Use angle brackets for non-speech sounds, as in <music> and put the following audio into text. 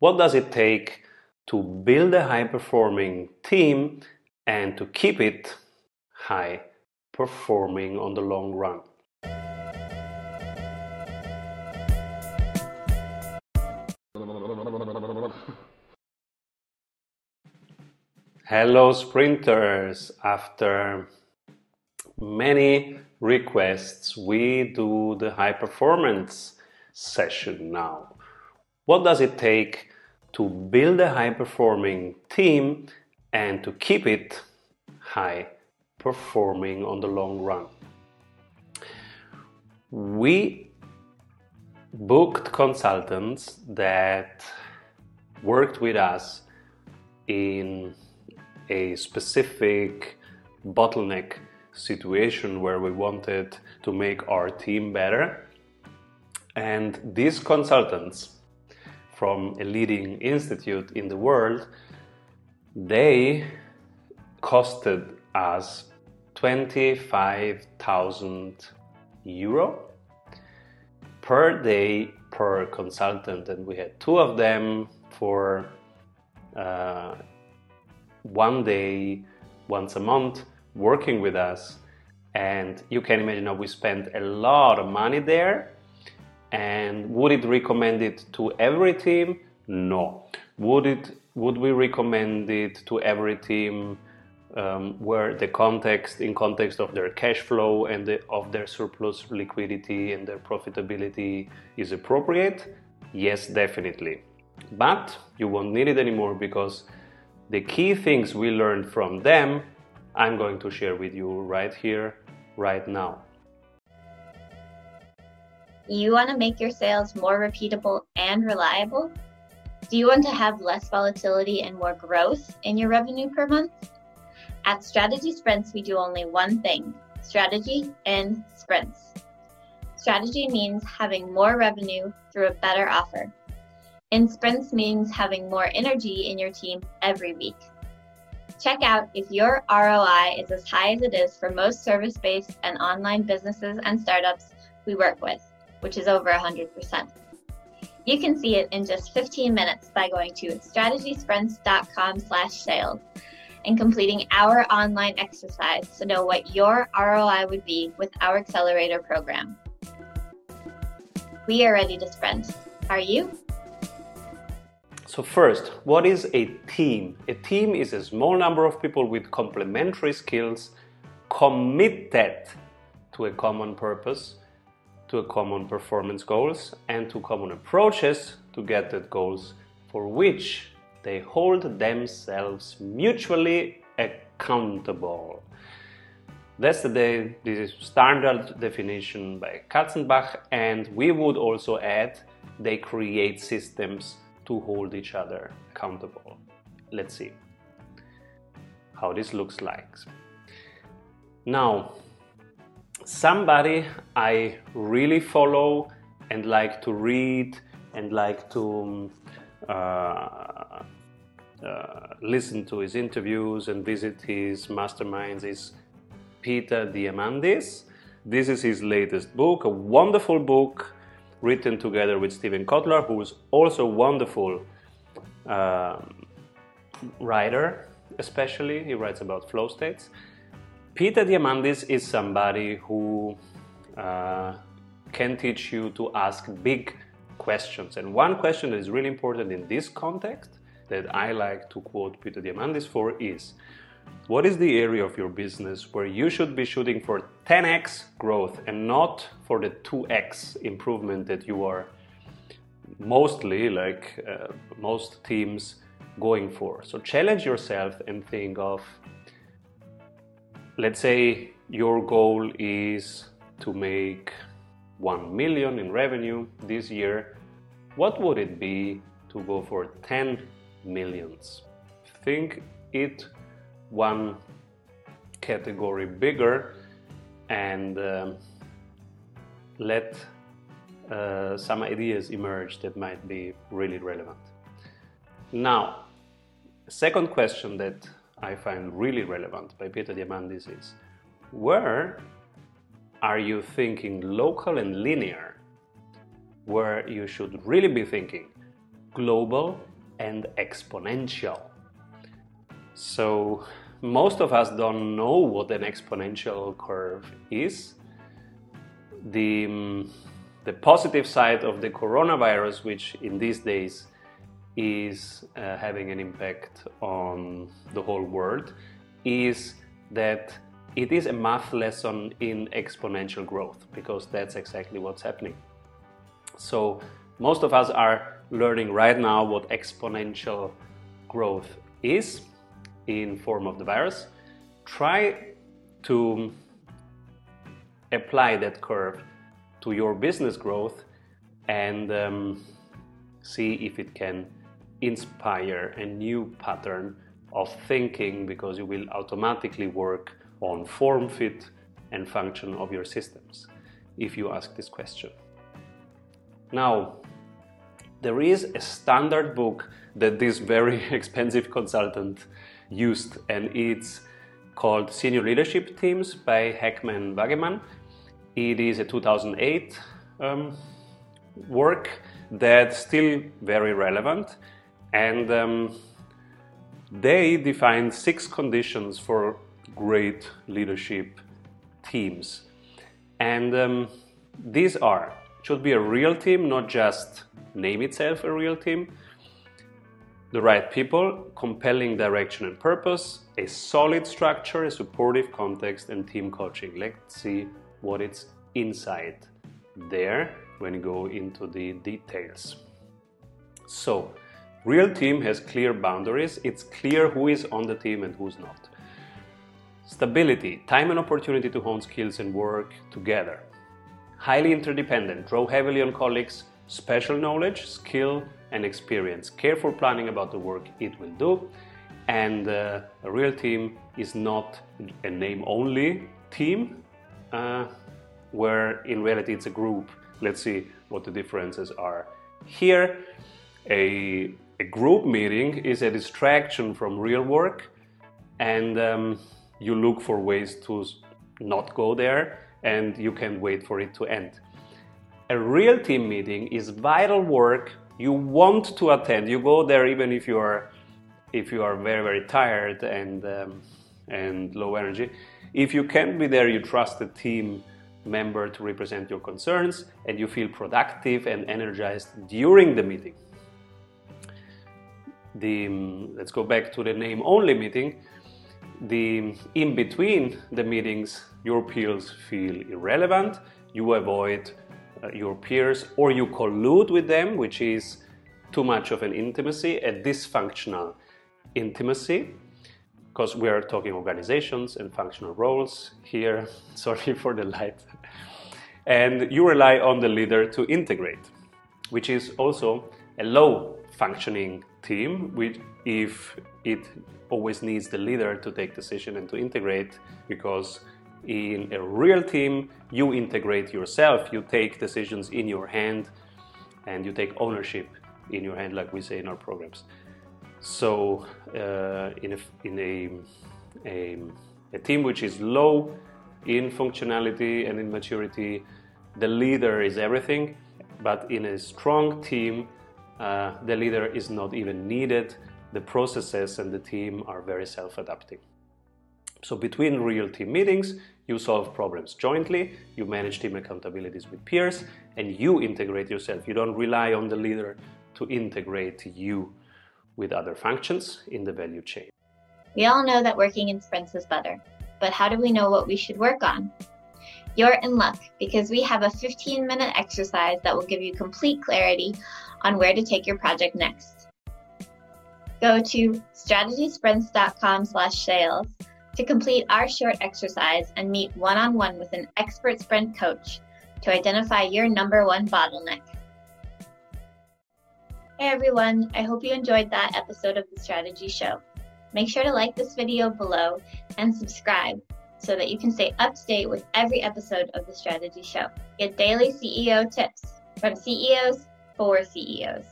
What does it take to build a high performing team and to keep it high performing on the long run? Hello, sprinters. After many requests, we do the high performance session now. What does it take to build a high performing team and to keep it high performing on the long run? We booked consultants that worked with us in a specific bottleneck situation where we wanted to make our team better. And these consultants from a leading institute in the world, they costed us 25,000 euro per day per consultant, and we had two of them for uh, one day, once a month, working with us. And you can imagine how we spent a lot of money there. And would it recommend it to every team? No. Would it? Would we recommend it to every team um, where the context, in context of their cash flow and the, of their surplus liquidity and their profitability, is appropriate? Yes, definitely. But you won't need it anymore because the key things we learned from them, I'm going to share with you right here, right now. You want to make your sales more repeatable and reliable? Do you want to have less volatility and more growth in your revenue per month? At Strategy Sprints, we do only one thing strategy in sprints. Strategy means having more revenue through a better offer. In sprints means having more energy in your team every week. Check out if your ROI is as high as it is for most service based and online businesses and startups we work with, which is over 100%. You can see it in just 15 minutes by going to strategysprints.com slash sales and completing our online exercise to know what your ROI would be with our accelerator program. We are ready to sprint. Are you? So, first, what is a team? A team is a small number of people with complementary skills committed to a common purpose, to common performance goals, and to common approaches to get that goals for which they hold themselves mutually accountable. That's the, day. the standard definition by Katzenbach, and we would also add they create systems to hold each other accountable. Let's see how this looks like. Now, somebody I really follow and like to read and like to uh, uh, listen to his interviews and visit his masterminds is Peter Diamandis. This is his latest book, a wonderful book written together with Steven Kotler, who is also a wonderful um, writer, especially. He writes about flow states. Peter Diamandis is somebody who uh, can teach you to ask big questions. And one question that is really important in this context that I like to quote Peter Diamandis for is what is the area of your business where you should be shooting for 10x growth and not for the 2x improvement that you are mostly, like uh, most teams, going for? So challenge yourself and think of, let's say your goal is to make 1 million in revenue this year. What would it be to go for 10 millions? Think it one category bigger and um, let uh, some ideas emerge that might be really relevant. Now, second question that I find really relevant by Peter Diamandis is where are you thinking local and linear? Where you should really be thinking global, and exponential. So, most of us don't know what an exponential curve is. The, um, the positive side of the coronavirus, which in these days is uh, having an impact on the whole world, is that it is a math lesson in exponential growth because that's exactly what's happening. So, most of us are learning right now what exponential growth is in form of the virus. Try to apply that curve to your business growth and um, see if it can inspire a new pattern of thinking because you will automatically work on form, fit, and function of your systems if you ask this question. Now, there is a standard book that this very <laughs> expensive consultant used, and it's called Senior Leadership Teams by Hackman Wageman. It is a 2008 um, work that's still very relevant, and um, they define six conditions for great leadership teams. And um, these are should be a real team, not just name itself a real team. The right people, compelling direction and purpose, a solid structure, a supportive context, and team coaching. Let's see what it's inside there when you go into the details. So, real team has clear boundaries. It's clear who is on the team and who's not. Stability, time and opportunity to hone skills and work together. Highly interdependent, draw heavily on colleagues, special knowledge, skill, and experience. Careful planning about the work it will do. And uh, a real team is not a name only team, uh, where in reality it's a group. Let's see what the differences are. Here, a, a group meeting is a distraction from real work, and um, you look for ways to not go there and you can wait for it to end. A real team meeting is vital work you want to attend. You go there even if you are if you are very very tired and um, and low energy. If you can't be there, you trust a team member to represent your concerns and you feel productive and energized during the meeting. The, um, let's go back to the name only meeting. The in between the meetings your peers feel irrelevant. You avoid uh, your peers or you collude with them which is too much of an intimacy a dysfunctional intimacy. Because we are talking organizations and functional roles here. <laughs> Sorry for the light. And you rely on the leader to integrate which is also a low functioning team which if it always needs the leader to take decision and to integrate because in a real team you integrate yourself you take decisions in your hand and you take ownership in your hand like we say in our programs. So uh, in, a, in a, a, a team which is low in functionality and in maturity the leader is everything. But in a strong team uh, the leader is not even needed the processes and the team are very self adapting. So, between real team meetings, you solve problems jointly, you manage team accountabilities with peers, and you integrate yourself. You don't rely on the leader to integrate you with other functions in the value chain. We all know that working in sprints is better, but how do we know what we should work on? You're in luck because we have a 15 minute exercise that will give you complete clarity on where to take your project next go to strategysprints.com slash sales to complete our short exercise and meet one-on-one with an expert sprint coach to identify your number one bottleneck. Hey everyone, I hope you enjoyed that episode of the Strategy Show. Make sure to like this video below and subscribe so that you can stay up to date with every episode of the Strategy Show. Get daily CEO tips from CEOs for CEOs.